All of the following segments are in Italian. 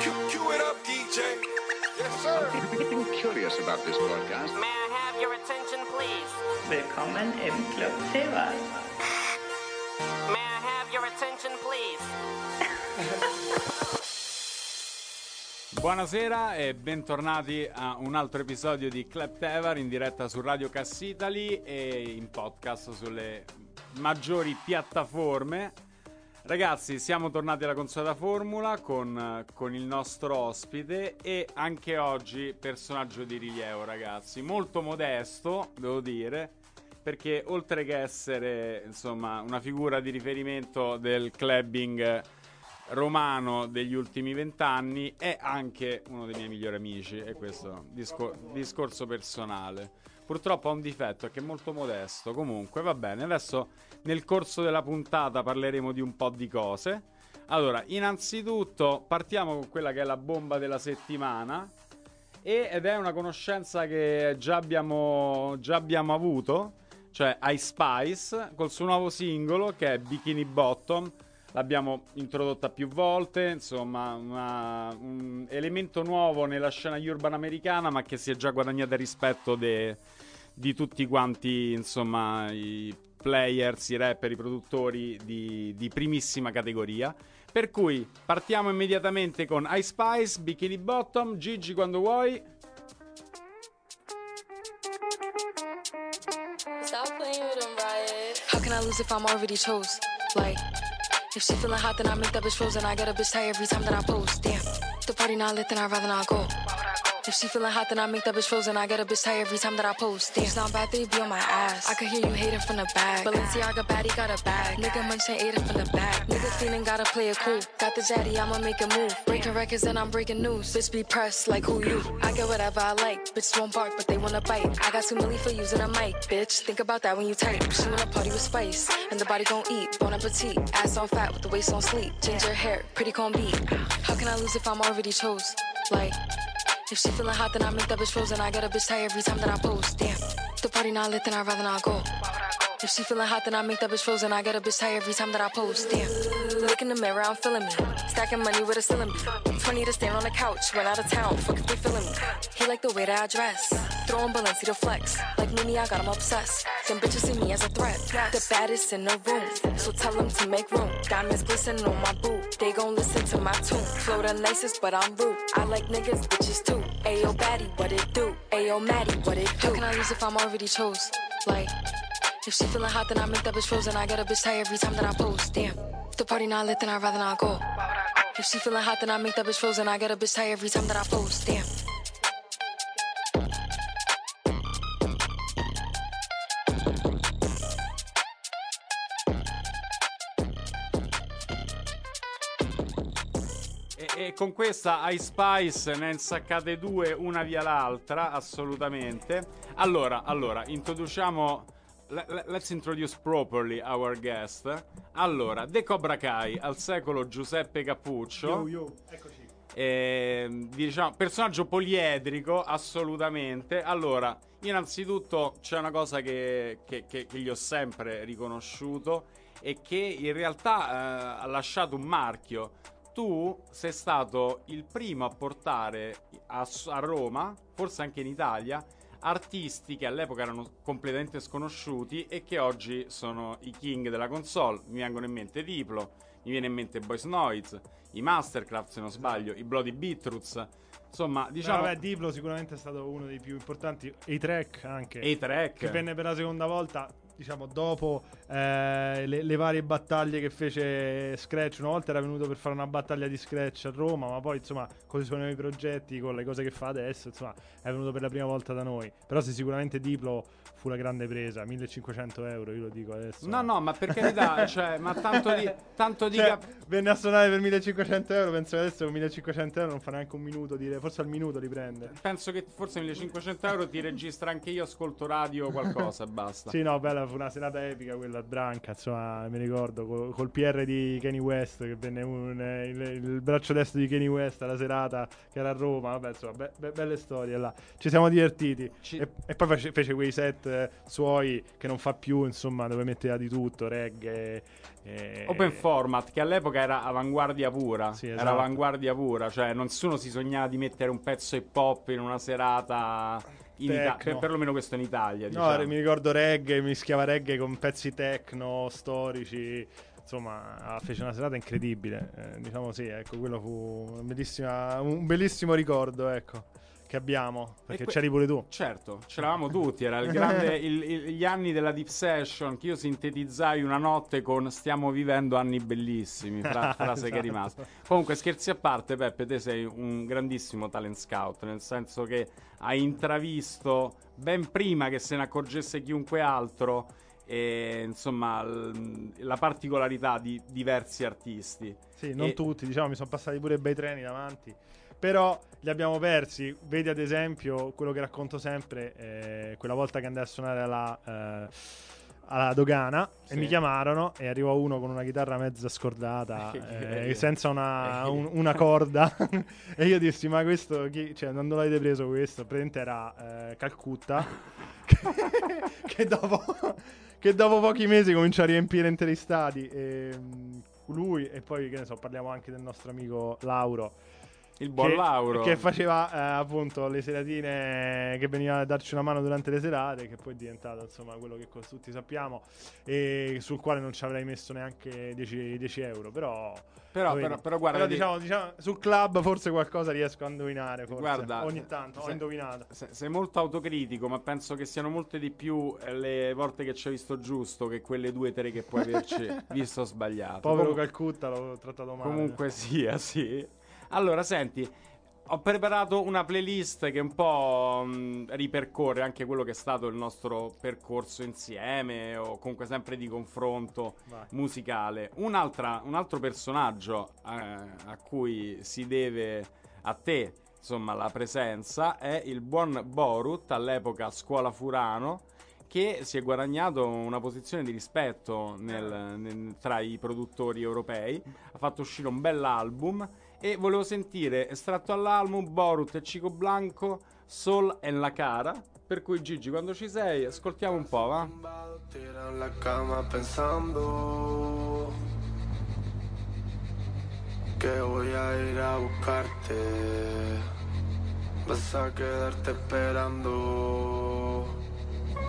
Cue, cue it up, DJ. Yes, sir. I'm curious about this broadcast. May I have your attention, please? Willkommen im Club Silver. May I have your attention, please? Buonasera e bentornati a un altro episodio di Club Tevar in diretta su Radio Cassitali e in podcast sulle maggiori piattaforme. Ragazzi, siamo tornati alla consueta formula con, con il nostro ospite e anche oggi personaggio di rilievo, ragazzi. Molto modesto, devo dire, perché oltre che essere insomma una figura di riferimento del clubbing romano degli ultimi vent'anni è anche uno dei miei migliori amici e questo discor- discorso personale. Purtroppo ha un difetto che è molto modesto. Comunque va bene, adesso nel corso della puntata parleremo di un po' di cose. Allora, innanzitutto partiamo con quella che è la bomba della settimana ed è una conoscenza che già abbiamo, già abbiamo avuto, cioè Ice Spice col suo nuovo singolo che è Bikini Bottom. L'abbiamo introdotta più volte, insomma, una- un elemento nuovo nella scena urban americana, ma che si è già guadagnata rispetto de- di tutti quanti, insomma, i players, i rapper, i produttori di, di primissima categoria. Per cui partiamo immediatamente con Ice Spice, Bikini Bottom, Gigi quando vuoi. Stop playing with them, Riot. How can I lose if I'm already chose? Like, if she feeling hot, then I make that bitch frozen. I get a bitch tired every time that I post. Damn, the party not lit, then I'd rather not go. If she feeling hot, then I make that bitch frozen. I get a bitch tired every time that I post. It's not bad, they be on my ass. I could hear you hating from the back. Balenciaga baddie got a bag. Nigga munching ate it from the back. Nigga feeling gotta play it cool. Got the jetty, I'ma make a move. Breaking records, and I'm breaking news. Bitch be pressed like who you? I get whatever I like. Bitch won't bark, but they wanna bite. I got too many for using a mic, bitch. Think about that when you type. She wanna party with spice, and the body gon' eat. Bon appetit. Ass on fat with the waist on sleep. Ginger hair, pretty comb beat. How can I lose if I'm already chose? Like. If she feeling hot, then I make that bitch frozen. I get a bitch tired every time that I post. Damn, the party not lit, then I'd rather not go. If she feeling hot, then I make that bitch frozen. I get a bitch tired every time that I post. Damn, look in the mirror, I'm feeling me. Stacking money with a ceiling bee. 20 to stand on the couch, run out of town. Fuck if they feeling me. He like the way that I dress. Throwing Balenci to flex. Like Mimi, I got him obsessed. Them bitches see me as a threat. The baddest in the room. So tell them to make room. Diamonds glistening on my boot. They gon' listen to my tune. Flow the nicest, but I'm rude. I like niggas, bitches too. Ayo, baddie, what it do? Ayo, Maddie, what it do? How can I lose if I'm already chose? Like, if she feeling hot, then I make that bitch frozen. I get a bitch tired every time that I post. Damn, if the party not lit, then I'd rather not go. If she feeling hot, then I make that bitch frozen. I get a bitch tired every time that I post. Damn. E, con questa Ice Spice ne insaccate due, una via l'altra, assolutamente. Allora, allora, introduciamo. Le- le- Let's introduce properly our guest. Allora, De Cobra Kai al secolo Giuseppe Cappuccio. Ehm, diciamo, personaggio poliedrico, assolutamente. Allora, innanzitutto c'è una cosa che, che- che- che gli ho sempre riconosciuto e che in realtà eh, ha lasciato un marchio. Tu sei stato il primo a portare a, a Roma, forse anche in Italia, artisti che all'epoca erano completamente sconosciuti e che oggi sono i king della console. Mi vengono in mente Diplo, mi viene in mente Boys Noise, i Mastercraft se non sbaglio, i Bloody Beatroots. Insomma, diciamo... Vabbè, Diplo sicuramente è stato uno dei più importanti. E i track anche. E i track. Che venne per la seconda volta, diciamo, dopo eh, le, le varie battaglie che fece Scratch. Una volta era venuto per fare una battaglia di Scratch a Roma, ma poi, insomma, con i suoi nuovi progetti, con le cose che fa adesso, insomma, è venuto per la prima volta da noi. Però sì, sicuramente Diplo fu la grande presa, 1500 euro, io lo dico adesso. No, no, ma per carità, cioè, ma tanto di, tanto di Cioè, cap- venne a suonare per 1500 euro. Penso che adesso con 1500 euro non fa neanche un minuto. Dire, forse al minuto li prende. Penso che forse 1500 euro ti registra anche io, ascolto radio o qualcosa e basta. Sì, no, bella, fu una serata epica quella a Branca, insomma, mi ricordo, col, col PR di Kenny West, che venne un, eh, il, il braccio destro di Kenny West alla serata che era a Roma, vabbè, insomma, be- be- belle storie là. Ci siamo divertiti. Ci- E, e poi face- fece quei set eh, suoi che non fa più, insomma, dove metteva di tutto, reggae... eh, Open format che all'epoca era avanguardia pura. Sì, Era esatto. avanguardia pura, cioè nessuno si sognava di mettere un pezzo hip hop in una serata. In Ita- per, perlomeno questo in Italia. No, Diciamo. mi ricordo reggae, mischiava reggae con pezzi techno, storici. Insomma, fece una serata incredibile. Eh, diciamo sì, ecco, quello fu bellissima- un bellissimo ricordo, ecco, che abbiamo. Perché que- c'eri pure tu. Certo, c'eravamo tutti, era il grande, il- il- gli anni della deep session che io sintetizzai una notte con stiamo vivendo anni bellissimi, fra- frase che è Esatto. rimasta. Comunque scherzi a parte, Peppe, te sei un grandissimo talent scout, nel senso che hai intravisto ben prima che se ne accorgesse chiunque altro e, insomma l- la particolarità di diversi artisti. Sì, non E- tutti, diciamo, mi sono passati pure bei treni davanti. Però li abbiamo persi. Vedi ad esempio quello che racconto sempre, eh, quella volta che andai a suonare alla, eh, alla dogana Sì. e mi chiamarono e arrivò uno con una chitarra mezza scordata, eh, senza una, un- una corda. e io dissi, ma questo, chi, cioè, non l'avete preso questo? Praticamente era eh, Calcutta, che, dopo, che dopo pochi mesi cominciò a riempire interi stadi. E, mh, lui e poi, che ne so, parliamo anche del nostro amico Lauro. Il buon che, Lauro. che faceva eh, appunto le seratine che veniva a darci una mano durante le serate, che poi è diventato insomma quello che tutti sappiamo, e sul quale non ci avrei messo neanche 10, 10 euro. Però, Però, però, però guarda, Però diciamo, diciamo, sul club forse qualcosa riesco a indovinare. Forse. Guarda, ogni tanto ho se- indovinato. Se- Sei molto autocritico, ma penso che siano molte di più eh, le volte che ci hai visto giusto che quelle due o tre che puoi averci visto sbagliato. Povero Calcutta l'ho trattato male. comunque sia, sì. Allora, senti, ho preparato una playlist che un po' mh, ripercorre anche quello che è stato il nostro percorso insieme o comunque sempre di confronto Vai. musicale. Un'altra- un altro personaggio eh, a cui si deve a te, insomma, la presenza è il buon Borut, all'epoca Scuola Furano, che si è guadagnato una posizione di rispetto nel- nel- tra i produttori europei. Ha fatto uscire un bell'album e volevo sentire estratto all'album Borut e Chico Blanco, Sol en la cara. Per cui Gigi, quando ci sei, ascoltiamo un po', va? La cama pensando que voy a ir a buscarte. Vas a quedarte esperando.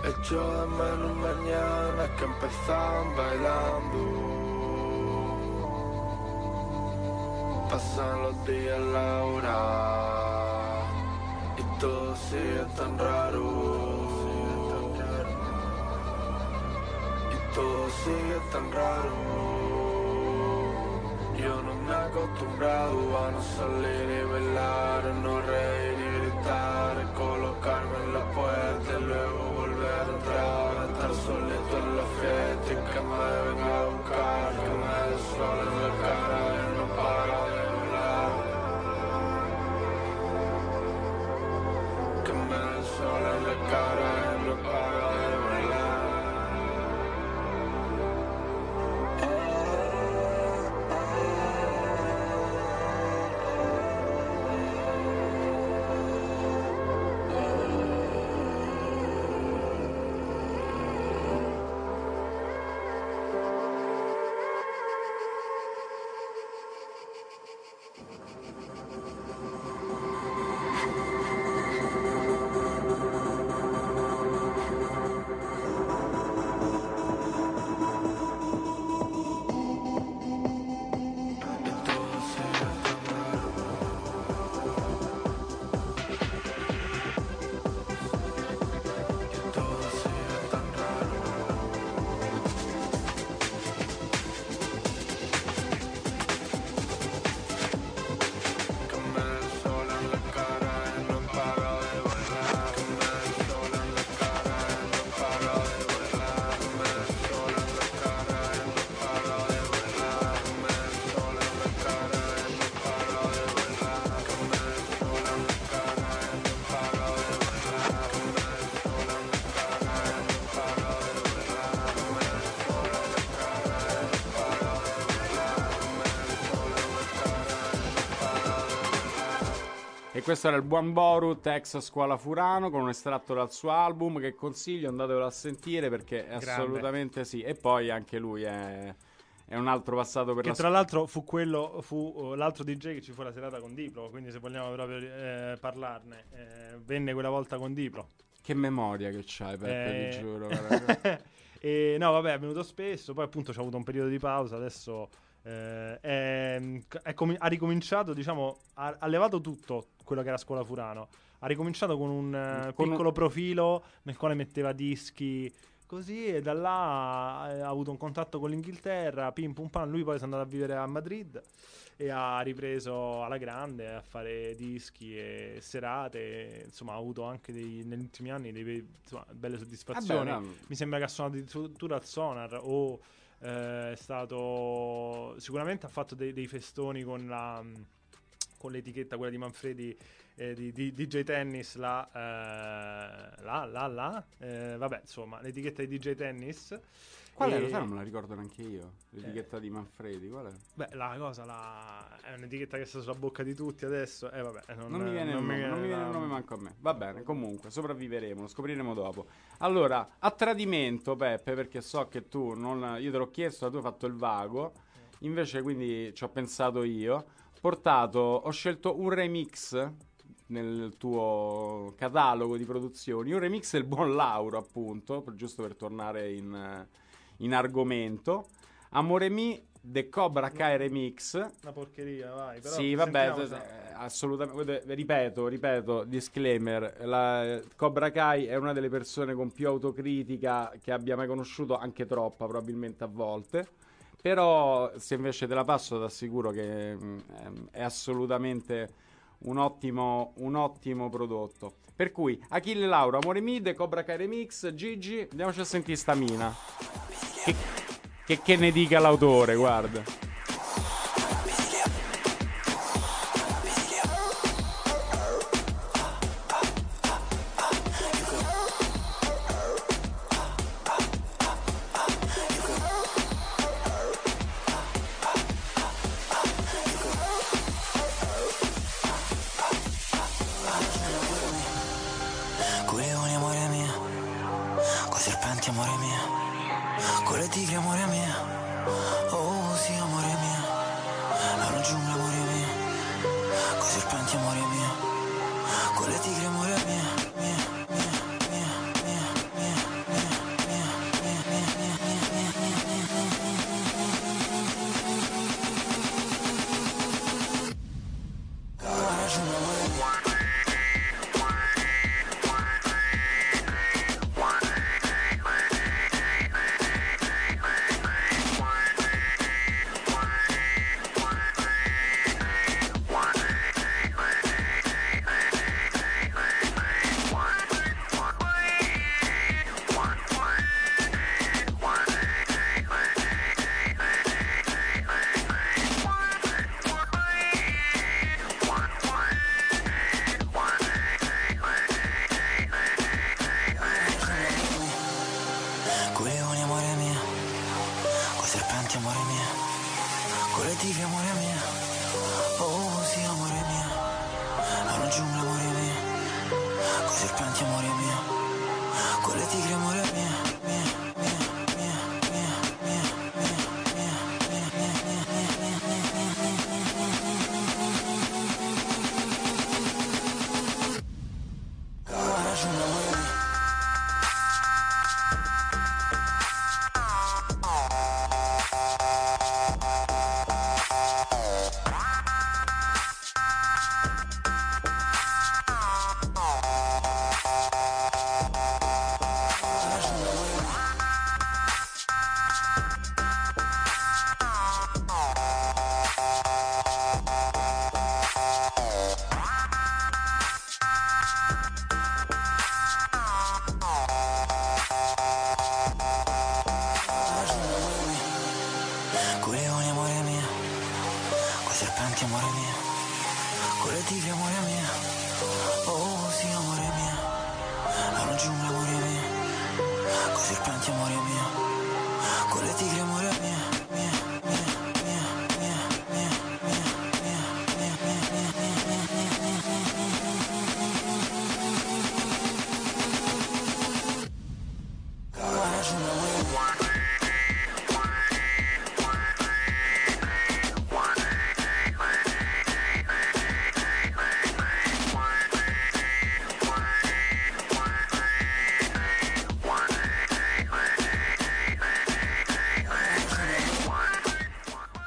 Echo de menos mañana que empezaban bailando. Pasan los días, la hora. Y todo sigue tan raro. Y todo sigue tan raro. Yo no me he acostumbrado a no salir y bailar, no reír y gritar, colocarme en la puerta y luego volver a entrar, a estar solito en la fiesta y que me venga a buscar, que me sol en la cara. y no E questo era il buon Borut, ex Scuola Furano, con un estratto dal suo album che consiglio, andatevelo a sentire perché è assolutamente sì. E poi anche lui è, è un altro passato per Che la tra l'altro fu quello, fu uh, l'altro DJ che ci fu la serata con Diplo, quindi se vogliamo proprio eh, parlarne, eh, venne quella volta con Diplo. Che memoria che c'hai, Peppe, Eh, ti giuro. e no, vabbè, è venuto spesso, poi appunto c'ha avuto un periodo di pausa, adesso eh, è- è comi- ha ricominciato, diciamo, ha, ha levato tutto quello che era Scuola Furano. Ha ricominciato con un eh, Con un- piccolo profilo nel quale metteva dischi così e da là ha, ha avuto un contatto con l'Inghilterra, pim pum pam, lui poi si è andato a vivere a Madrid e ha ripreso alla grande a fare dischi e serate, insomma ha avuto anche dei- negli ultimi anni insomma, belle soddisfazioni. Vabbè, no, Mi sembra che ha suonato addirittura al Sonar o eh, è stato sicuramente ha fatto dei, dei festoni con la con l'etichetta quella di Manfredi eh, di, di DJ Tennis la eh, la la la eh, vabbè insomma l'etichetta di DJ Tennis Qual è? E- Lo sai, non me la ricordo neanche io. L'etichetta di Manfredi, qual è? Beh, la cosa la... è un'etichetta che sta sulla bocca di tutti adesso. Eh, vabbè, non, Non mi viene, il nome, non mi viene il la- nome manco a me. Va bene, comunque, sopravviveremo, lo scopriremo dopo. Allora, a tradimento, Peppe, perché so che tu non. Io te l'ho chiesto, tu hai fatto il vago. Invece, quindi ci ho pensato io. Portato, ho scelto un remix nel tuo catalogo di produzioni. Un remix del buon Lauro, appunto, per- giusto per tornare in, eh, in argomento. Amore mi, The Cobra Kai Remix. Una porcheria, vai. Però Sì, vabbè, se- assolutamente. Ripeto, ripeto, disclaimer: la, Cobra Kai è una delle persone con più autocritica che abbia mai conosciuto, anche troppa, probabilmente a volte. Però, se invece te la passo, ti assicuro che mm, ehm, è assolutamente un ottimo, un ottimo prodotto. Per cui, Achille Lauro, Amore Mid, Cobra Kai Remix, Gigi, andiamoci a sentire sta mina. Che, che, ne dica l'autore, guarda. Serpenti amore mio, con le tigre amore mio,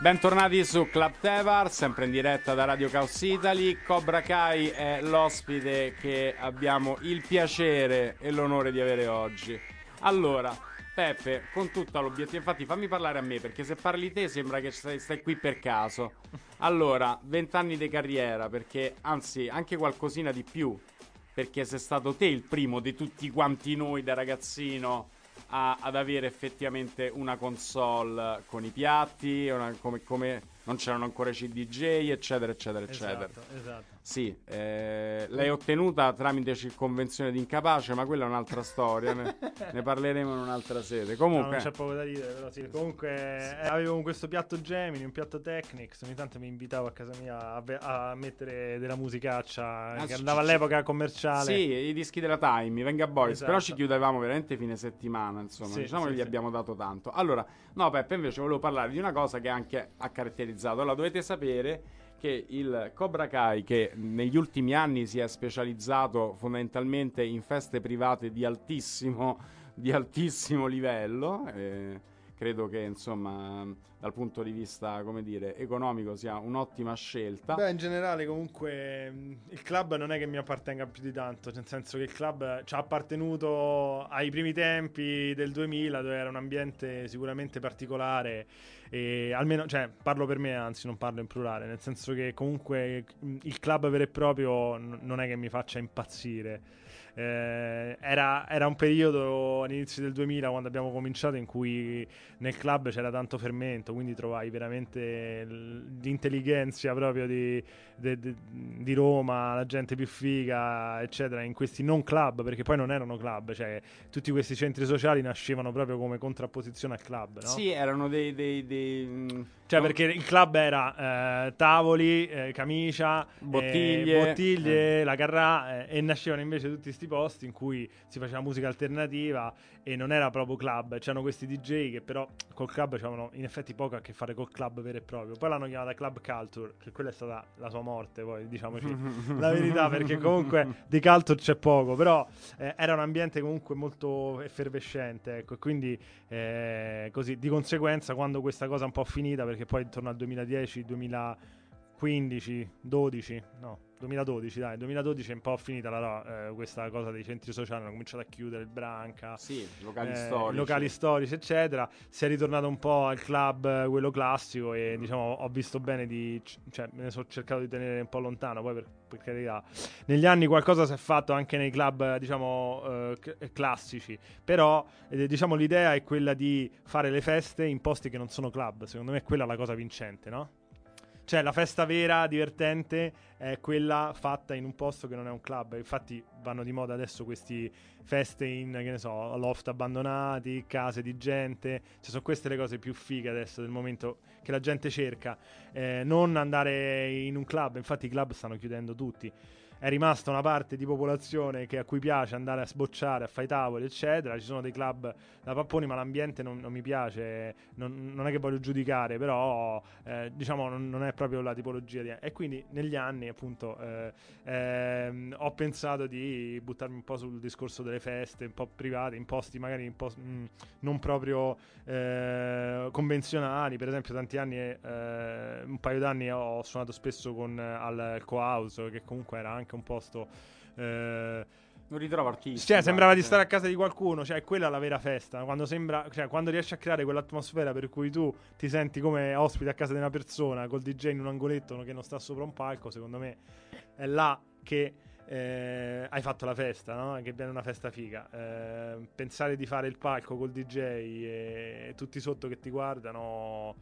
Bentornati su Club Tevar, sempre in diretta da Radio Caos Italy. Cobra Kai è l'ospite che abbiamo il piacere e l'onore di avere oggi. Allora, Peppe, con tutta l'obiettivo, infatti fammi parlare a me perché se parli te sembra che stai, stai qui per caso. Allora, 20 anni di carriera, perché anzi anche qualcosina di più, perché sei stato te il primo di tutti quanti noi da ragazzino a- ad avere effettivamente una console con i piatti, una- come, come non c'erano ancora i CDJ, eccetera, eccetera, eccetera. Esatto, esatto. Sì, eh, l'hai ottenuta tramite circonvenzione di incapace, ma quella è un'altra storia, ne, ne parleremo in un'altra sede. No, Comunque, non c'è poco da dire, però sì. Comunque eh, avevo questo piatto Gemini, un piatto Technics, ogni tanto mi invitavo a casa mia a, ve- a mettere della musicaccia Ah, che sì, andava sì, all'epoca commerciale. Sì, i dischi della Time, venga Boris, Esatto. però ci chiudevamo veramente fine settimana, insomma, Sì, diciamo sì, che gli sì. abbiamo dato tanto. Allora, no Peppe, invece volevo parlare di una cosa che anche ha caratterizzato. Allora, dovete sapere che il Cobra Kai, che negli ultimi anni si è specializzato fondamentalmente in feste private di altissimo, di altissimo livello, eh, credo che insomma dal punto di vista, come dire, economico sia un'ottima scelta. Beh, in generale, comunque, mh, il club non è che mi appartenga più di tanto, nel senso che il club ci ha appartenuto ai primi tempi del 2000, dove era un ambiente sicuramente particolare. E almeno, cioè, parlo per me, anzi, non parlo in plurale, nel senso che comunque mh, il club vero e proprio non è che mi faccia impazzire. Eh, era, era un periodo all'inizio del 2000 quando abbiamo cominciato in cui nel club c'era tanto fermento, quindi trovai veramente l'intelligenza proprio di, de- de- di Roma, la gente più figa, eccetera, in questi non club, perché poi non erano club, cioè tutti questi centri sociali nascevano proprio come contrapposizione al club, no? Sì, erano dei... dei, dei, Cioè, no? perché il club era eh, tavoli, eh, camicia, Bottiglie. eh, bottiglie la carrà, eh, e nascevano invece tutti questi posti in cui si faceva musica alternativa e non era proprio club. C'erano questi DJ che però col club avevano in effetti poco a che fare col club vero e proprio. Poi l'hanno chiamata Club Culture, che quella è stata la sua morte, poi diciamoci la verità, perché comunque di culture c'è poco, però eh, era un ambiente comunque molto effervescente, ecco, e quindi eh, così di conseguenza quando questa cosa un po' finita, perché poi intorno al 2010, 2015, 12, no, 2012 dai, 2012 è un po' finita la, eh, questa cosa dei centri sociali, hanno cominciato a chiudere il Branca, Sì, locali eh, storici. locali storici, eccetera. Si è ritornato un po' al club, eh, quello classico, e diciamo ho visto bene di. cioè, me ne sono cercato di tenere un po' lontano. Poi, per, per carità, negli anni qualcosa si è fatto anche nei club, eh, diciamo, eh, c- classici. Però, eh, diciamo, l'idea è quella di fare le feste in posti che non sono club. Secondo me, è quella la cosa vincente, no? Cioè, la festa vera, divertente, è quella fatta in un posto che non è un club. Infatti, vanno di moda adesso questi feste in, che ne so, loft abbandonati, case di gente. Cioè, sono queste le cose più fighe adesso del momento che la gente cerca. Eh, non andare in un club. Infatti, i club stanno chiudendo tutti. È rimasta una parte di popolazione che a cui piace andare a sbocciare, a fare i tavoli, eccetera. Ci sono dei club da papponi, ma l'ambiente non, non mi piace. Non, non è che voglio giudicare, però eh, diciamo non, non è proprio la tipologia di. E quindi negli anni, appunto, eh, ehm, ho pensato di buttarmi un po' sul discorso delle feste, un po' private, in posti magari po' mh, non proprio eh, convenzionali. Per esempio, tanti anni, eh, un paio d'anni ho suonato spesso con, al Co-House, che comunque era anche un posto. eh, Non ritrovo artisti. cioè, sembrava di stare a casa di qualcuno, cioè, quella è la vera festa. Quando, sembra, cioè, quando riesci a creare quell'atmosfera per cui tu ti senti come ospite a casa di una persona col DJ in un angoletto che non sta sopra un palco, secondo me è là che eh, hai fatto la festa, no? Che viene una festa figa. Eh, pensare di fare il palco col DJ e tutti sotto che ti guardano.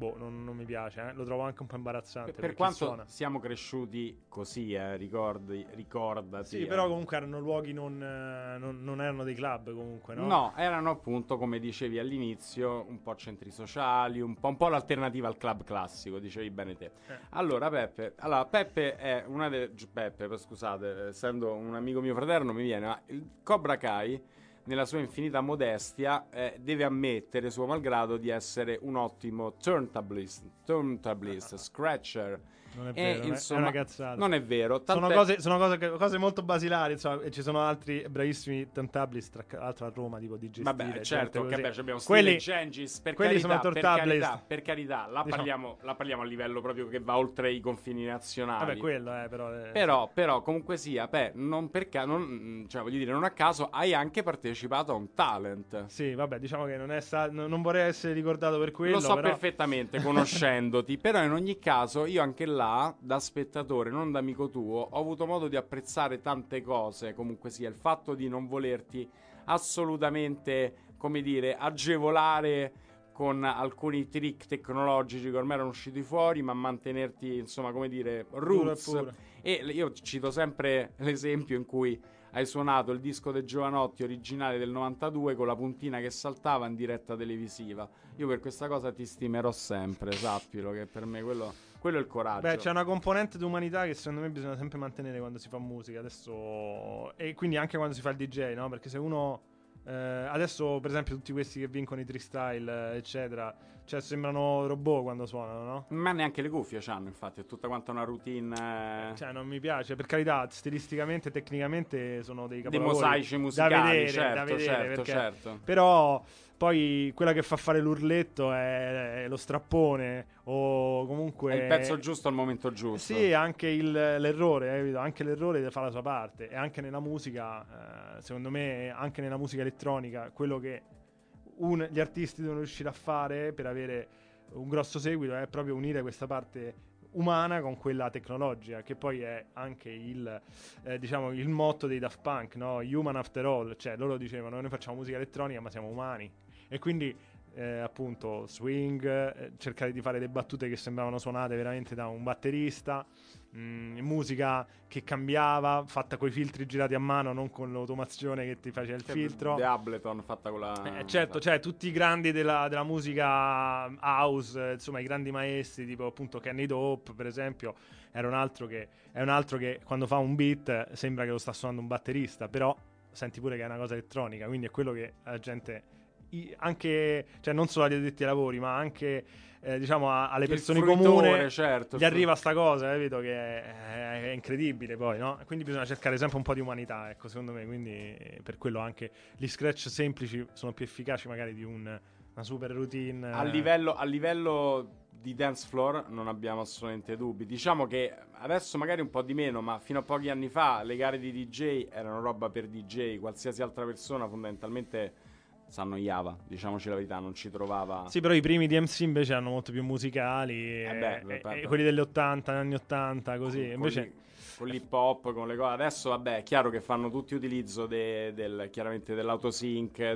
Boh, non, non mi piace, eh. lo trovo anche un po' imbarazzante. Per, per quanto suona. siamo cresciuti così, eh, ricordi, ricordati. Sì, eh. però comunque erano luoghi non, eh, non- non erano dei club comunque, no? No, erano appunto, come dicevi all'inizio, un po' centri sociali, un po', un po' l'alternativa al club classico, dicevi bene te. Eh. Allora, Peppe, allora, Peppe è una delle... Peppe, scusate, essendo un amico mio fraterno mi viene, ma il Cobra Kai, nella sua infinita modestia, eh, deve ammettere, suo malgrado, di essere un ottimo turntablist, turntablist scratcher, Non è E, vero, insomma, è una cazzata. Non è vero. Sono, tant'è- cose, sono cose, cose molto basilari, insomma, e ci sono altri bravissimi tantablis, tra l'altro a Roma, tipo di gestire. Vabbè, certo, che beh, abbiamo quelli, Gengis, per quelli carità, sono per carità, per carità, la, Diciamo- parliamo, la parliamo a livello proprio che va oltre i confini nazionali. Vabbè, quello è però... eh, Però, però, comunque sia, beh, non per ca- non, cioè, voglio dire, non a caso hai anche partecipato a un talent. Sì, vabbè, diciamo che non, è sta- non vorrei essere ricordato per quello, Lo so però... perfettamente, conoscendoti, però in ogni caso io anche là, da spettatore, non da amico tuo, ho avuto modo di apprezzare tante cose, comunque sia, il fatto di non volerti assolutamente, come dire, agevolare con alcuni trick tecnologici che ormai erano usciti fuori, ma mantenerti, insomma, come dire, e roots. puro. E l- io cito sempre l'esempio in cui hai suonato il disco dei Giovanotti originale del 92 con la puntina che saltava in diretta televisiva. Io per questa cosa ti stimerò sempre, sappilo che per me quello, quello è il coraggio. Beh, c'è una componente di umanità che secondo me bisogna sempre mantenere quando si fa musica. Adesso. E quindi anche quando si fa il DJ, no? Perché se uno. eh, adesso, per esempio, tutti questi che vincono i freestyle, eccetera, cioè sembrano robot quando suonano, no? Ma neanche le cuffie c'hanno, infatti, è tutta quanta una routine. eh, Cioè, non mi piace. Per carità, stilisticamente, tecnicamente sono dei dei capolavori. mosaici da musicali, vedere, certo, da vedere, certo, perché- certo. Però poi quella che fa fare l'urletto è, è lo strappone o comunque... È il pezzo giusto al momento giusto. Sì, anche il- l'errore, eh, anche l'errore fa la sua parte. E anche nella musica, eh, secondo me, anche nella musica elettronica, quello che un- gli artisti devono riuscire a fare per avere un grosso seguito è proprio unire questa parte umana con quella tecnologica, che poi è anche il, eh, diciamo, il motto dei Daft Punk, no? Human after all, cioè loro dicevano noi facciamo musica elettronica ma siamo umani e quindi eh, appunto swing, eh, cercare di fare le battute che sembravano suonate veramente da un batterista, mh, musica che cambiava, fatta coi filtri girati a mano, non con l'automazione che ti faceva il Che filtro. The Ableton fatta con la. Eh, certo, cioè tutti i grandi della, della musica house, insomma i grandi maestri, tipo appunto Kenny Dope per esempio, era un altro che, è un altro che quando fa un beat sembra che lo sta suonando un batterista, però senti pure che è una cosa elettronica, quindi è quello che la gente, i- anche, cioè non solo agli addetti ai lavori, ma anche eh, diciamo a- alle persone comuni certo, gli arriva sta cosa, capito? Che è, è incredibile poi, no? Quindi bisogna cercare sempre un po' di umanità, ecco, secondo me. Quindi eh, per quello anche gli scratch semplici sono più efficaci magari di un- una super routine. A eh. livello, a livello di dance floor non abbiamo assolutamente dubbi. Diciamo che adesso magari un po' di meno, ma fino a pochi anni fa le gare di DJ erano roba per DJ. Qualsiasi altra persona fondamentalmente si annoiava, diciamoci la verità, non ci trovava. Sì, però i primi DMC invece erano molto più musicali. Eh e- beh, e- per- e quelli degli 80, anni 80, così. con, Invece. con l'hip hop, con le cose. Adesso, vabbè, è chiaro che fanno tutti utilizzo de- del, chiaramente dell'autosync,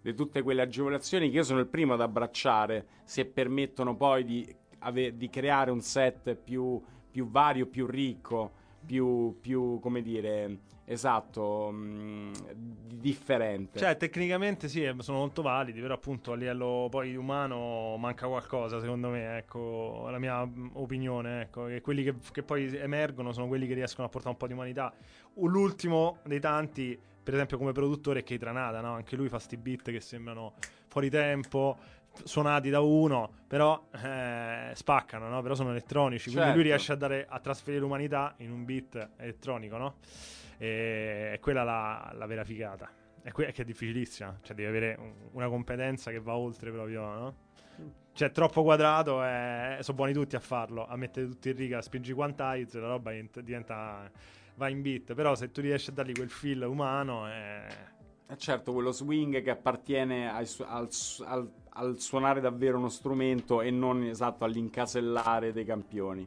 di tutte quelle agevolazioni che io sono il primo ad abbracciare se permettono poi di, ave- di creare un set più, più vario, più ricco, più, più come dire, esatto, mh, di- differente. Cioè, tecnicamente sì, eh, sono molto validi, però appunto a livello poi umano manca qualcosa, secondo me, ecco, la mia mm, opinione, ecco, che quelli che, che poi emergono sono quelli che riescono a portare un po' di umanità. L'ultimo dei tanti, per esempio come produttore, è Keitranada, no? Anche lui fa sti beat che sembrano fuori tempo, suonati da uno, però eh, spaccano, no? Però sono elettronici, quindi Certo. lui riesce a, dare, a trasferire l'umanità in un beat elettronico, no? E è quella la, la vera figata. È, que- che è difficilissima, cioè devi avere un- una competenza che va oltre proprio, no? Cioè, troppo quadrato e sono buoni tutti a farlo, a mettere tutti in riga, spingi quantize, la roba diventa- va in beat, però se tu riesci a dargli quel feel umano eh, Eh, certo, quello swing che appartiene al, al- al suonare davvero uno strumento e non esatto all'incasellare dei campioni.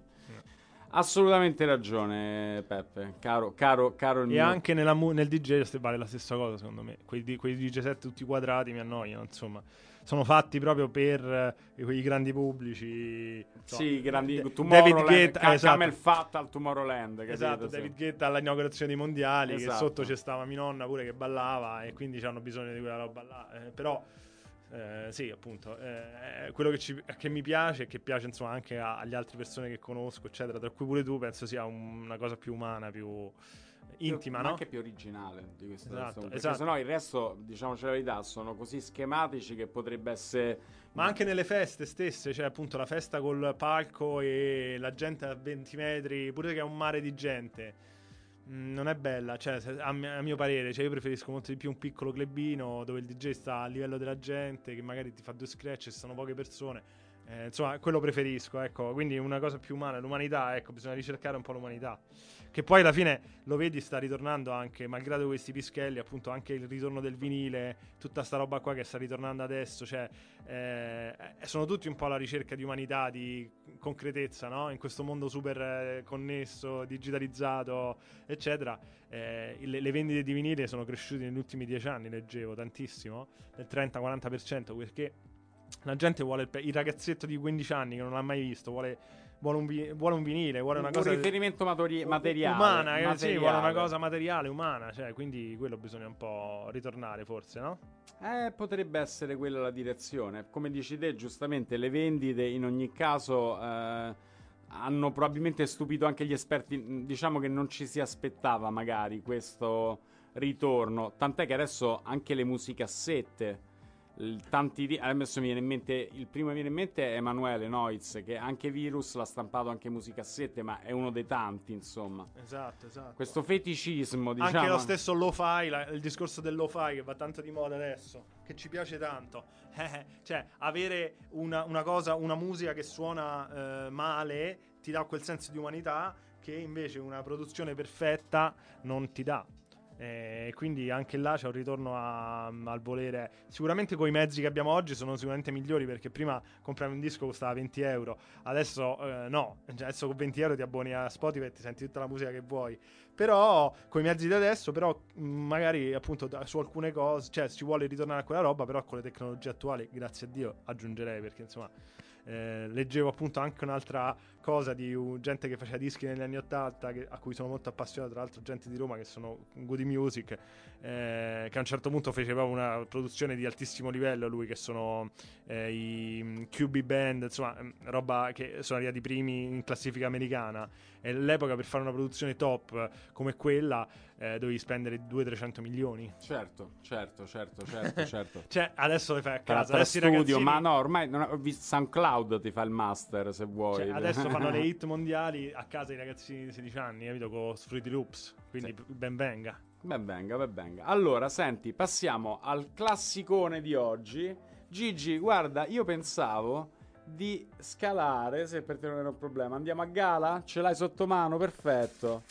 Assolutamente ragione, Peppe. Caro, caro, caro il E mio. anche nella mu- nel DJ vale la stessa cosa, secondo me. Quei, quei DJ set tutti quadrati mi annoiano, insomma. Sono fatti proprio per eh, quei grandi pubblici. insomma. Sì, grandi Tomorrowland, David Guetta, esatto. Camel Fat al Tomorrowland, capito? Esatto, Sì. David Guetta all'inaugurazione dei mondiali, che Esatto. sotto c'è stava mia nonna pure che ballava e quindi hanno bisogno di quella roba là. Eh, però, eh, sì, appunto, eh, quello che, ci- che mi piace e che piace insomma anche a- agli altre persone che conosco, eccetera, tra cui pure tu, penso sia un- una cosa più umana, più, intima, Ma no? anche più originale di questo Esatto, perché esatto. sennò il resto, diciamoci la verità, sono così schematici che potrebbe essere Ma anche nelle feste stesse, cioè appunto la festa col palco e la gente a 20 metri, pure che è un mare di gente, mm, non è bella. Cioè, a mio parere, cioè io preferisco molto di più un piccolo clubino dove il DJ sta a livello della gente, che magari ti fa due scratch e sono poche persone. Eh, insomma, quello preferisco, ecco. Quindi una cosa più umana, l'umanità, ecco, bisogna ricercare un po' l'umanità. Che poi alla fine lo vedi, sta ritornando anche, malgrado questi pischelli, appunto anche il ritorno del vinile, tutta sta roba qua che sta ritornando adesso, cioè eh, sono tutti un po' alla ricerca di umanità, di concretezza, no? In questo mondo super eh, connesso, digitalizzato, eccetera. Eh, le, le vendite di vinile sono cresciute negli ultimi dieci anni, leggevo tantissimo, del 30-40%, perché la gente vuole il, pe- il ragazzetto di 15 anni che non l'ha mai visto, vuole, vuole un, vi- vuole un vinile, vuole una un cosa riferimento matori- materiale. umana, eh, sì, materiale. vuole una cosa materiale, umana, cioè, quindi quello bisogna un po' ritornare forse, no? Eh, potrebbe essere quella la direzione. Come dici te, giustamente, le vendite in ogni caso eh, hanno probabilmente stupito anche gli esperti. Diciamo che non ci si aspettava magari questo ritorno. Tant'è che adesso anche le musicassette. Tanti di- adesso mi viene in mente il primo che mi viene in mente è Emanuele Noiz che anche Virus l'ha stampato anche musicassette ma è uno dei tanti insomma Esatto, esatto. questo feticismo diciamo Anche lo stesso lo-fi, la- il discorso del lo-fi che va tanto di moda adesso, che ci piace tanto. Eh, cioè, avere una, una cosa, una musica che suona eh, male ti dà quel senso di umanità che invece una produzione perfetta non ti dà. E quindi anche là c'è un ritorno a- al volere. Sicuramente con i mezzi che abbiamo oggi sono sicuramente migliori perché prima compravi un disco costava 20 euro, adesso eh, no, Cioè, adesso con 20 euro ti abboni a Spotify e ti senti tutta la musica che vuoi. Però con i mezzi di adesso, però mh, magari appunto su alcune cose, cioè ci vuole ritornare a quella roba, però con le tecnologie attuali, grazie a Dio, aggiungerei perché insomma eh, leggevo appunto anche un'altra cosa di gente che faceva dischi negli anni 80 che- a cui sono molto appassionato, tra l'altro gente di Roma che sono Goody Music, eh, che a un certo punto faceva una produzione di altissimo livello lui che sono eh, i mm, QB Band, insomma mm, roba che sono arrivati primi in classifica americana e all'epoca per fare una produzione top come quella eh, dovevi spendere 200-300 milioni. certo certo certo certo certo Cioè adesso le fai a casa, adesso studio, ragazzini- ma no, ormai non ho visto SoundCloud ti fa il master se vuoi. Cioè, adesso fanno le hit mondiali a casa i ragazzini di 16 anni, capito? Con Fruity Loops. Quindi Sì. ben venga. Ben venga, ben venga. Allora, senti, passiamo al classicone di oggi. Gigi, guarda, io pensavo di scalare, se per te non era un problema. Andiamo a gala? Ce l'hai sotto mano? Perfetto.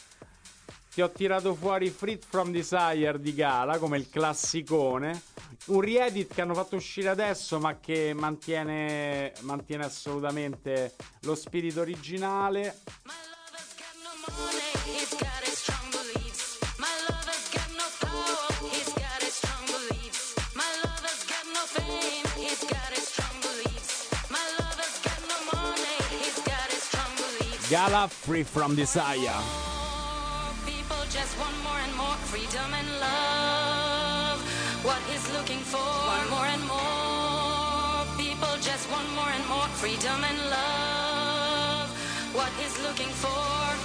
Ti ho tirato fuori Freed from Desire di gala come il classicone. Un re-edit che hanno fatto uscire adesso, ma che mantiene, mantiene assolutamente lo spirito originale. My lover's got no for, more and more. People just want more and more freedom and love. What he's looking for,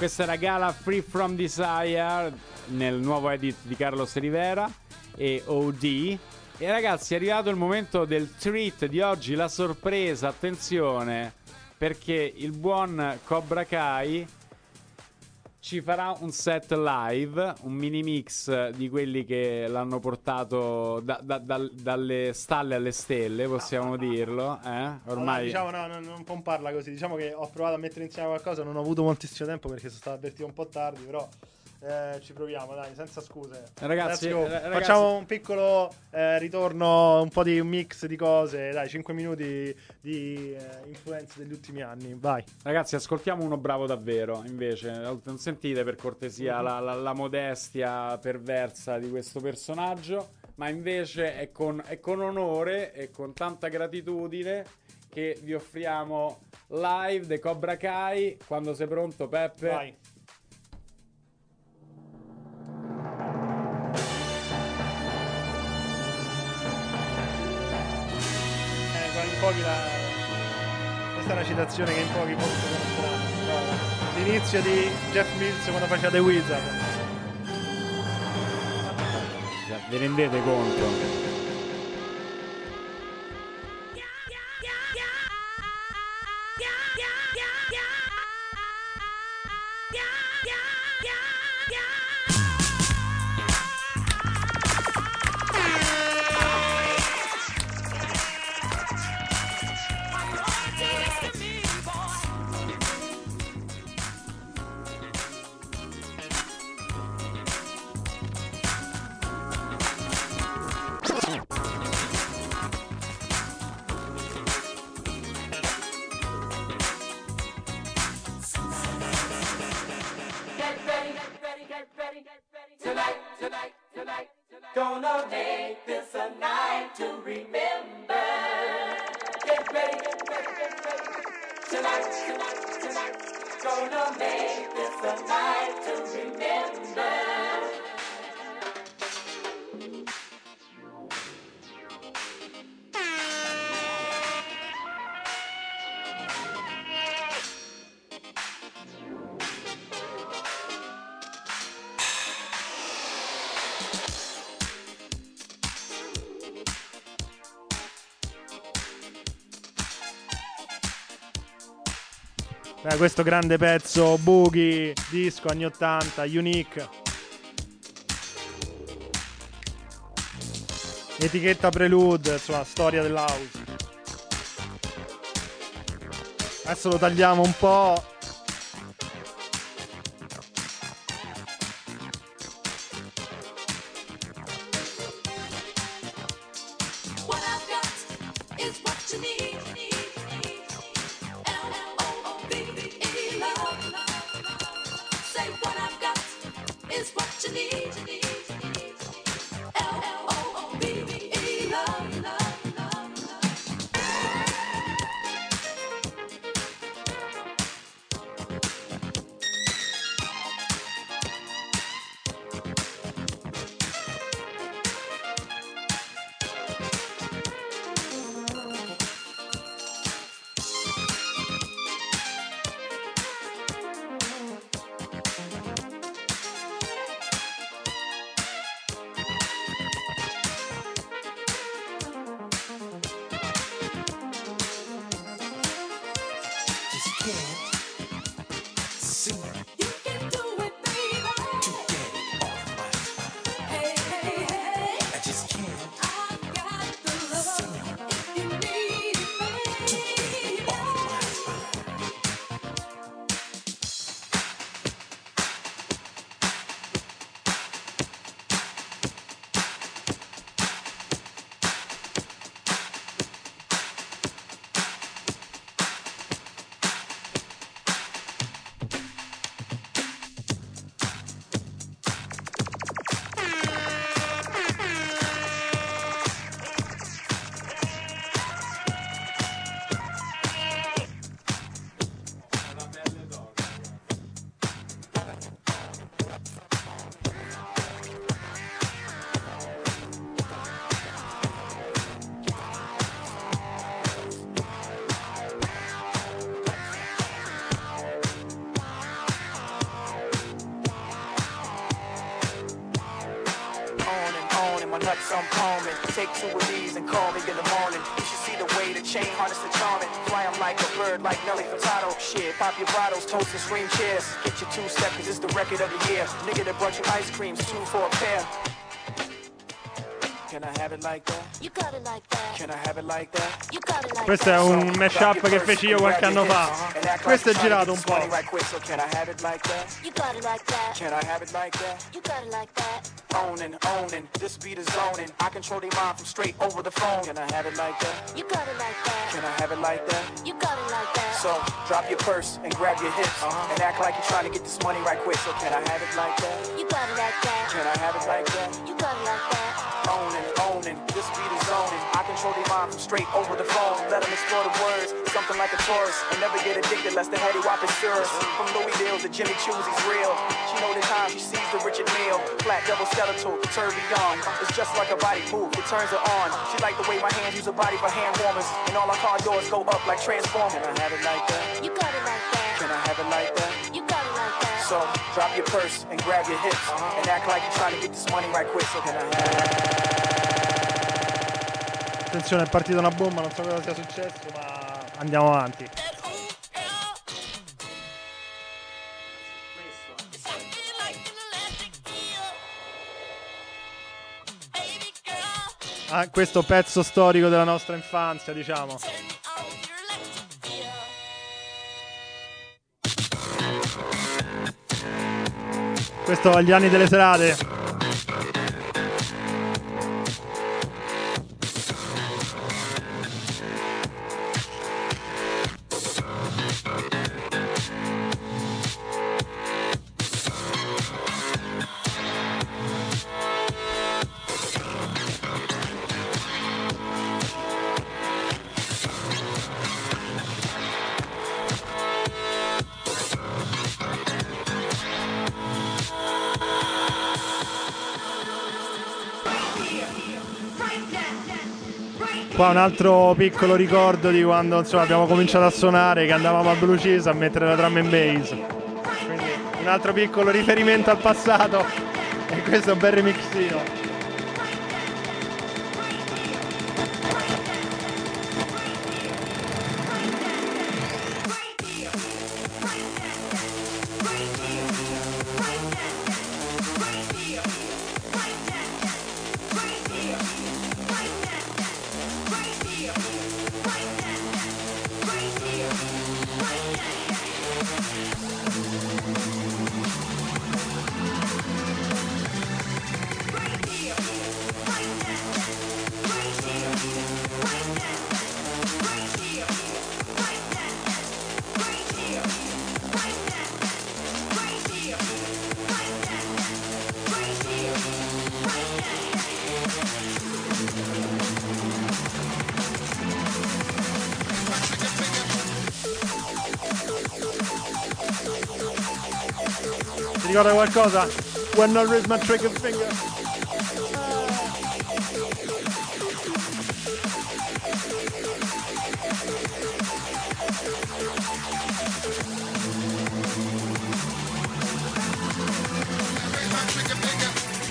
questa era Gala Free From Desire nel nuovo edit di Carlos Rivera e OD. E ragazzi è arrivato il momento del treat di oggi, la sorpresa, attenzione, perché il buon Cobra Kai ci farà un set live, un mini mix di quelli che l'hanno portato da- da- dal- dalle stalle alle stelle, possiamo dirlo. Eh? Ormai diciamo, no, no, non pomparla così. Diciamo che ho provato a mettere insieme qualcosa, non ho avuto moltissimo tempo perché sono stato avvertito un po' tardi, però eh, ci proviamo, dai, senza scuse. Ragazzi, ragazzi- facciamo un piccolo eh, ritorno, un po' di un mix di cose, dai, 5 minuti di eh, influenze degli ultimi anni, vai. Ragazzi, ascoltiamo uno bravo davvero. Invece, non sentite per cortesia la, la- la modestia perversa di questo personaggio, ma invece è con, è con onore e con tanta gratitudine che vi offriamo live The Cobra Kai. Quando sei pronto, Peppe? Vai. Pochi la... Questa è una citazione che in pochi forse conosceranno. No, L'inizio di Jeff Mills quando faceva The Wizard. Vi rendete conto? Questo grande pezzo, Boogie, disco anni 80, unique. Etichetta Prelude, insomma, storia dell'house. Adesso lo tagliamo un po'. Shit, your bottles, toast and scream cheers. Get your two step, cause it's the record of the year. Nigga that brought you ice creams, two for a pair. Can I have it like that? You got it like that. Can I have it like that? You got it like Questo è that. un mashup che feci io qualche anno fa. Questo è girato un po'. Right quick, so can I have it like that? You got it like that. Can I have it like that? You got it like that. Owning, owning, this beat is zoning. I control their mind from straight over the phone. Can I have it like that? You got it like that. Can I have it like that? You got it like that. So drop your purse and grab your hips uh-huh. and act like you're trying to get this money right quick. So can I have it like that? You got it like that. Can I have it like that? You got it like that. Control their mind from straight over the phone. Let them explore the words, something like a tourist. And never get addicted lest the heady whop is serious. From Louis Deals to Jimmy Choo's, he's real. She know the time she sees the Richard Mille. Flat double skeletal, tourbillon. It's just like a body move, it turns her on. She like the way my hands use her body for hand warmers. And all our car doors go up like transformers. Can I have it like that? You got it like that. Can I have it like that? You got it like that. So drop your purse and grab your hips and act like you're trying to get this money right quick. So can I have Attenzione, è partita una bomba, non so cosa sia successo, ma andiamo avanti. Ah, questo pezzo storico della nostra infanzia, diciamo. Questo agli anni delle serate. Altro piccolo ricordo di quando insomma, abbiamo cominciato a suonare, che andavamo a Blue Cheese a mettere la drum and bass. Quindi un altro piccolo riferimento al passato. E questo è un bel remixino. Ricorda qualcosa? When I raise my trigger finger.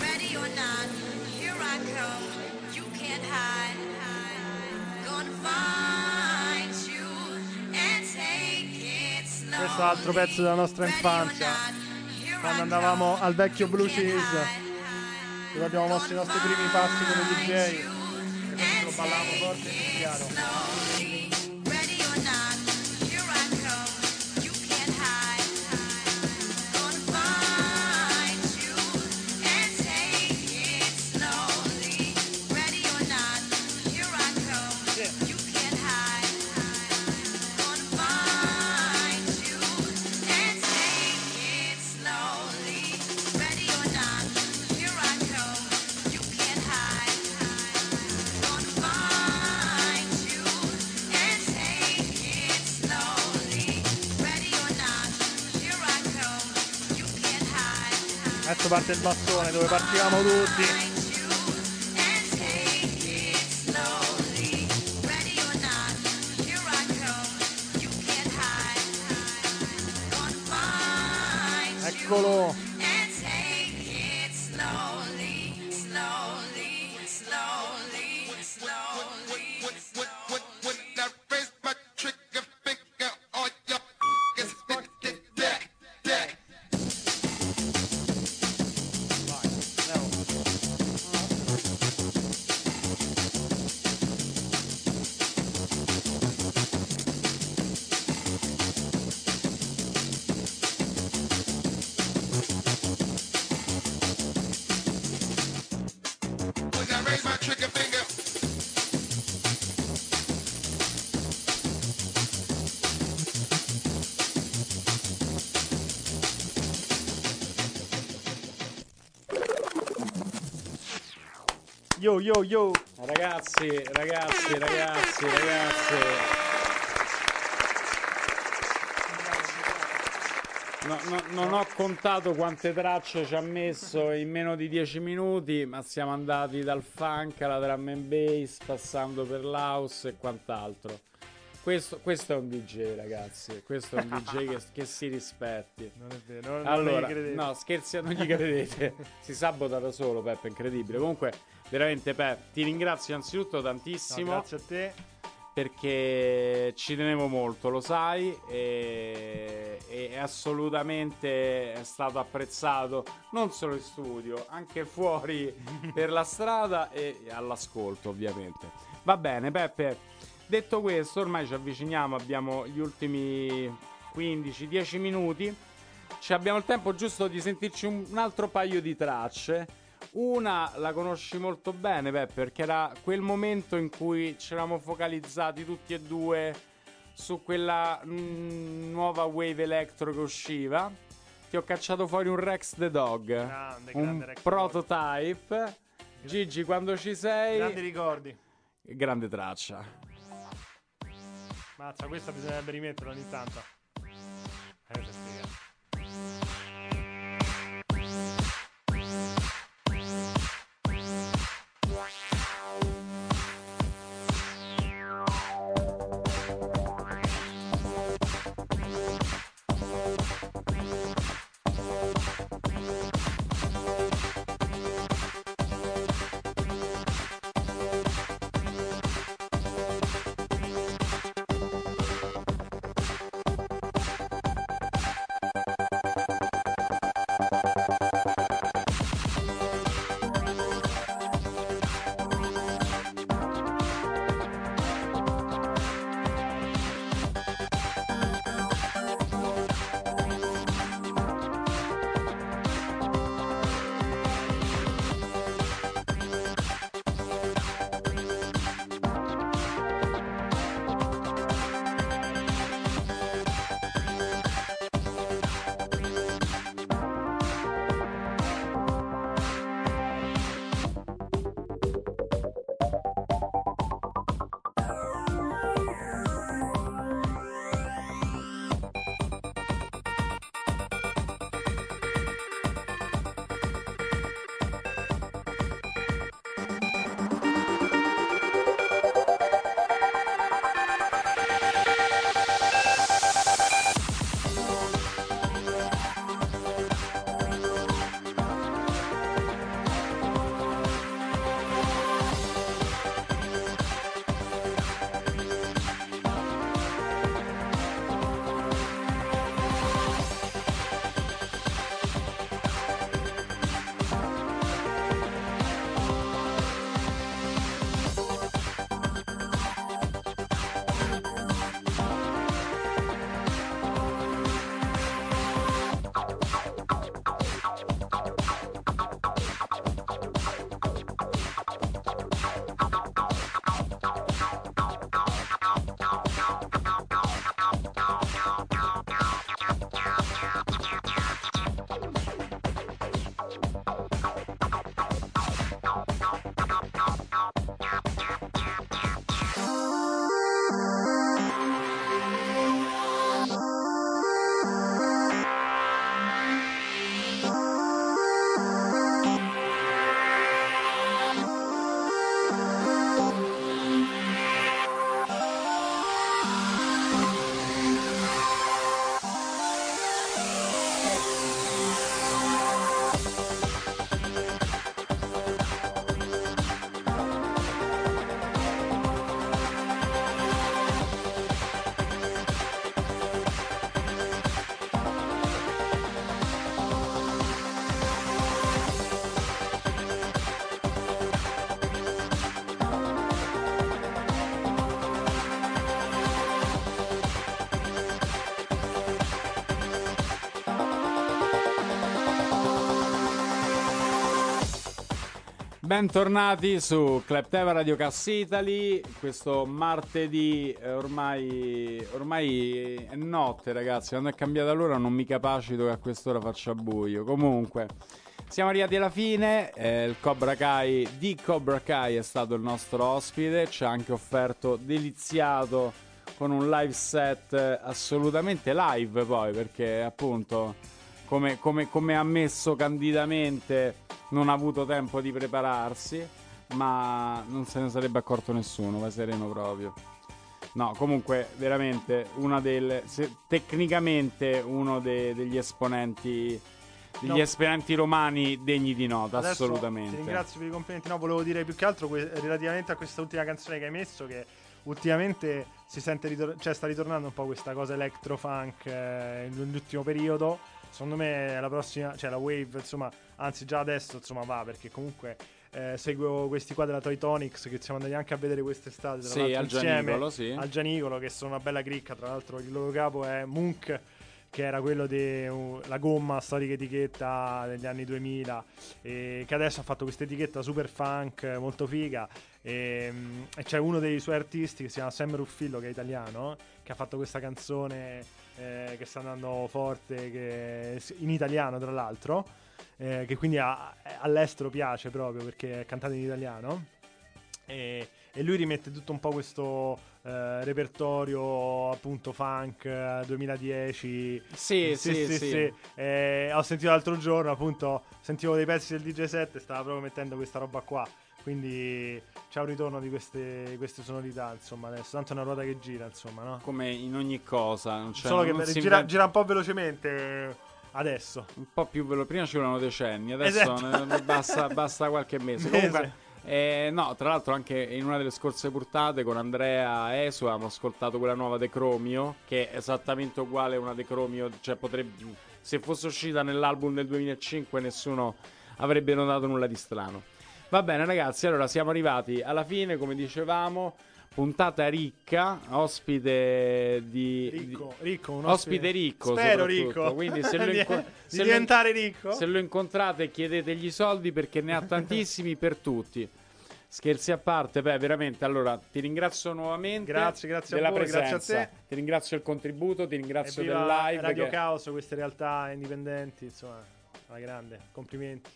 Ready or not, here I come. You can't hide. Gonna find you and take it slow. Questo è altro pezzo della nostra infanzia. Quando andavamo al vecchio Blue Cheese, dove abbiamo mosso i nostri primi passi come DJ. E lo ballavamo forte e chiaro. Adesso parte il bastone dove partivamo tutti. Yo, yo. Ragazzi, ragazzi, ragazzi, ragazzi. No, no, non ho contato quante tracce ci ha messo in meno di 10 minuti, ma siamo andati dal funk alla drum and bass, passando per l'house e quant'altro. Questo, questo è un DJ, ragazzi. Questo è un DJ che, che si rispetti. Non è vero, non, Allora, non no, scherzi, non gli credete. si sabota da solo, Peppe, incredibile. Comunque, veramente, Peppe, ti ringrazio innanzitutto No, tantissimo grazie a te. perché ci tenevo molto, lo sai, e, e assolutamente è stato apprezzato non solo in studio, anche fuori per la strada e all'ascolto, ovviamente. Va bene, Peppe. Detto questo, ormai ci avviciniamo, abbiamo gli ultimi 15-10 minuti. Ci abbiamo il tempo giusto di sentirci un altro paio di tracce. Una la conosci molto bene, Peppe, perché era quel momento in cui ci eravamo focalizzati tutti e due su quella mm, nuova wave electro che usciva. Ti ho cacciato fuori un Rex the Dog, Grande, un grande Rex prototype. Gigi, quando ci sei, Grandi ricordi. grande traccia. Mazza, questa bisognerebbe rimetterla ogni tanto. Bentornati su Club TV Radio Cass Italy, questo martedì eh, ormai, ormai è notte ragazzi, quando è cambiata l'ora non mi capacito che a quest'ora faccia buio, comunque siamo arrivati alla fine, eh, il Cobra Kai di Cobra Kai è stato il nostro ospite, ci ha anche offerto deliziato con un live set eh, assolutamente live poi perché appunto come, come, come ha ammesso candidamente non ha avuto tempo di prepararsi ma non se ne sarebbe accorto nessuno, va sereno proprio. No, comunque veramente una delle se- tecnicamente uno de- degli esponenti degli No. esponenti romani degni di nota, Adesso assolutamente. Ti ringrazio per i complimenti. No, volevo dire più che altro que- relativamente a questa ultima canzone che hai messo che ultimamente si sente ritor- cioè sta ritornando un po' questa cosa electro-funk eh, nell'ultimo periodo. Secondo me la prossima, cioè la wave, insomma, anzi già adesso insomma va perché comunque eh, seguo questi qua della Toy Tonics che siamo andati anche a vedere quest'estate tra Sì, al insieme Gianicolo, sì. al Gianicolo che sono una bella cricca, tra l'altro il loro capo è Munk che era quello della gomma storica etichetta degli anni 2000 e che adesso ha fatto questa etichetta super funk molto figa e, mm, e c'è uno dei suoi artisti che si chiama Sam Ruffillo che è italiano che ha fatto questa canzone eh, che sta andando forte che- in italiano tra l'altro eh, che quindi a- all'estero piace proprio perché è cantata in italiano. E, e lui rimette tutto un po' questo eh, repertorio appunto funk eh, 2010 Sì, sì, sì. Eh, ho sentito l'altro giorno appunto sentivo dei pezzi del DJ set stava proprio mettendo questa roba qua quindi c'è un ritorno di queste, queste sonorità insomma adesso tanto è una ruota che gira insomma no? Come in ogni cosa, non c'è solo non che gira, inventa- gira un po' velocemente adesso un po' più veloce. Prima ci volevano decenni, adesso Esatto. ne- basta, basta qualche mese. Mese. Comunque, eh, no, tra l'altro, anche in una delle scorse puntate con Andrea Esu abbiamo ascoltato quella nuova De Chromio, che è esattamente uguale a una De Chromio. Cioè, potrebbe, se fosse uscita nell'album del 2005, nessuno avrebbe notato nulla di strano. Va bene, ragazzi. Allora, siamo arrivati alla fine, come dicevamo. Puntata ricca, ospite di. Ricco, ricco, un ospite ricco. spero ricco Quindi, se lo, Di- inco- di se diventare ricco se lo incontrate chiedetegli soldi perché ne ha tantissimi per tutti. Scherzi a parte, beh, veramente. Allora, ti ringrazio nuovamente. Grazie, grazie a della voi, grazie a presenza. te. Ti ringrazio del contributo, ti ringrazio del live. Radio che- Caos, queste realtà indipendenti, insomma, alla grande, complimenti.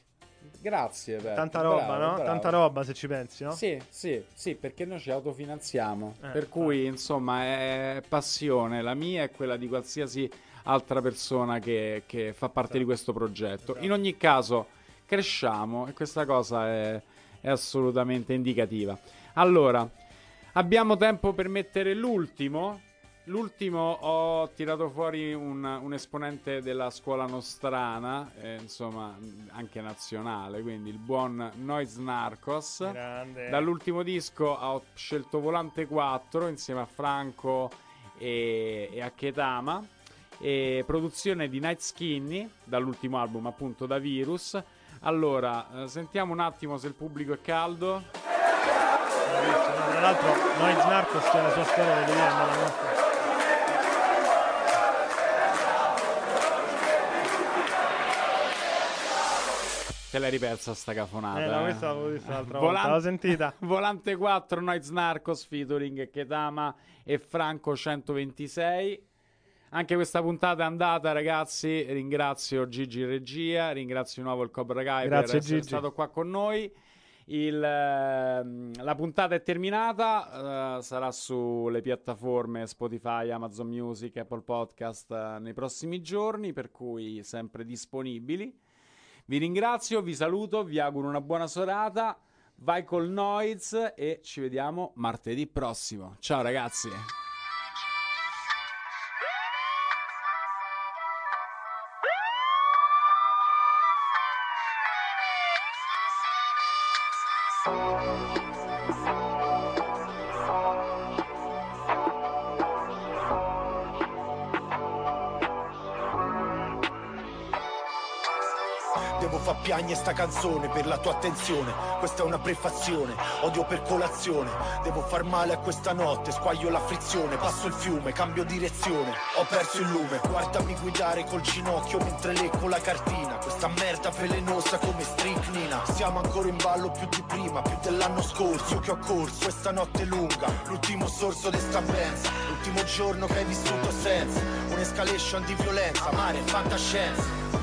Grazie, Peppe, Tanta roba, bravo, no? bravo. Tanta roba se ci pensi, no? Sì, sì, sì, perché noi ci autofinanziamo. Eh, per cui, insomma, è passione. La mia e quella di qualsiasi altra persona che, che fa parte di questo progetto. In ogni caso, cresciamo e questa cosa è, è assolutamente indicativa. Allora, abbiamo tempo per mettere l'ultimo. L'ultimo ho tirato fuori un, un esponente della scuola nostrana, eh, insomma anche nazionale, quindi il buon Noise Narcos. Grande. Dall'ultimo disco ho scelto Volante 4 insieme a Franco e, e a Ketama. E produzione di Night Skinny, dall'ultimo album appunto da Virus. Allora, eh, sentiamo un attimo se il pubblico è caldo. Bravissimo. Tra l'altro, Noise Narcos c'è la sua storia leggenda, la nostra. Te l'hai ripersa sta cafonata. Eh, no, eh? questa l'avevo vista l'altra Volan- volta, l'ho sentita. Volante 4, Noiz Narcos featuring Ketama e Franco 126. Anche questa puntata è andata, ragazzi. Ringrazio Gigi regia, ringrazio di nuovo il Cobra Kai Grazie, per essere Gigi. stato qua con noi. Il, ehm, la puntata è terminata, eh, sarà sulle piattaforme Spotify, Amazon Music, Apple Podcast eh, nei prossimi giorni, per cui sempre disponibili. Vi ringrazio, vi saluto, vi auguro una buona serata. Vai col Noiz e ci vediamo martedì prossimo. Ciao ragazzi. Oh. Piagne sta canzone per la tua attenzione. Questa è una prefazione, odio per colazione. Devo far male a questa notte, squaglio la frizione Passo il fiume, cambio direzione. Ho perso il lume, guardami guidare col ginocchio Mentre lecco la cartina. Questa merda velenosa come stricnina Siamo ancora in ballo più di prima Più dell'anno scorso, io che ho corso. Questa notte lunga, l'ultimo sorso di sta benza L'ultimo giorno che hai vissuto senza Un'escalation di violenza, mare, fantascienza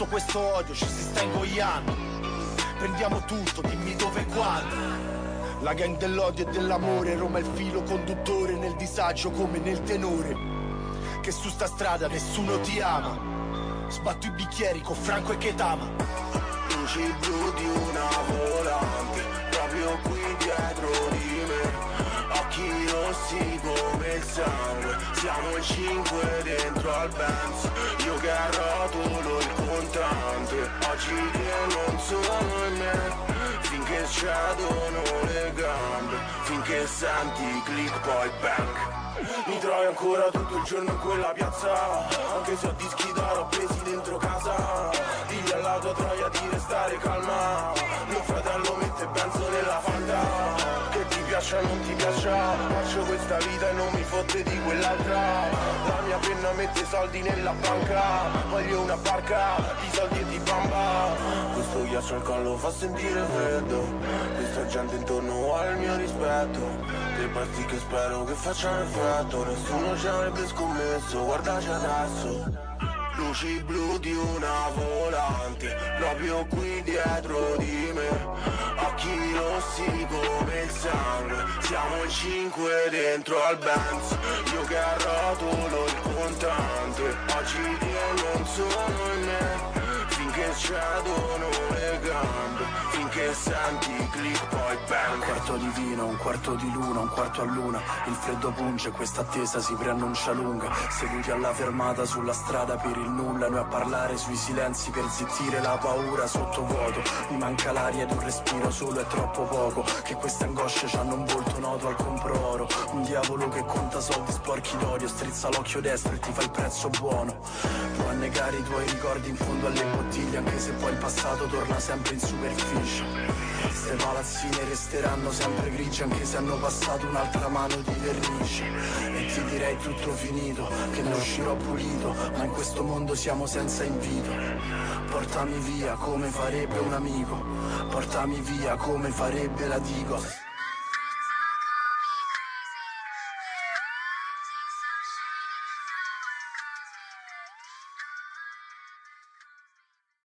tutto questo odio ci si sta ingoiando. Prendiamo tutto, dimmi dove e quando. La gang dell'odio e dell'amore Roma è il filo conduttore Nel disagio come nel tenore. Che su sta strada nessuno ti ama. Sbatto i bicchieri con Franco e Ketama. Luci blu di una volante Occhi rossi come il sangue. Siamo in cinque dentro al Benz. Io che arrotolo il contante Oggi che non sono in me. Finché cedono le gambe. Finché senti click poi back. Mi trovi ancora tutto il giorno in quella piazza. Anche se ho dischi d'oro appesi dentro casa. Digli alla tua troia di restare calma. Mio fratello mette benzo nella fanta Che ti piaccia o non ti piaccia questa vita e non mi fotte di quell'altra. La mia penna mette soldi nella banca. Voglio una barca di soldi e di bamba. Questo ghiaccio al collo fa sentire freddo. Questa gente intorno al mio rispetto. Dei pasti che spero che facciano effetto. Nessuno ci avrebbe scommesso. Guardaci adesso Luci blu di una volante Proprio qui dietro di me. Occhi rossi come il sangue Siamo in cinque dentro al Benz. Io che arrotolo il contante Oggi che non sono in me Finché cedono le gambe Finché senti click poi bang. Un quarto di vino, un quarto di luna, un quarto a luna Il freddo punge, questa attesa si preannuncia lunga. Seduti alla fermata sulla strada per il nulla Noi a parlare sui silenzi per zittire la paura sottovuoto Mi manca l'aria ed un respiro solo è troppo poco Che queste angosce hanno un volto noto al compro-oro Un diavolo che conta soldi sporchi d'odio Strizza l'occhio destro e ti fa il prezzo buono. Può annegare i tuoi ricordi in fondo alle bottiglie Anche se poi il passato torna sempre in superficie. Ste palazzine resteranno sempre grigie Anche se hanno passato un'altra mano di vernice. E ti direi tutto finito Che ne uscirò pulito Ma in questo mondo siamo senza invito. Portami via come farebbe un amico Portami via come farebbe la digo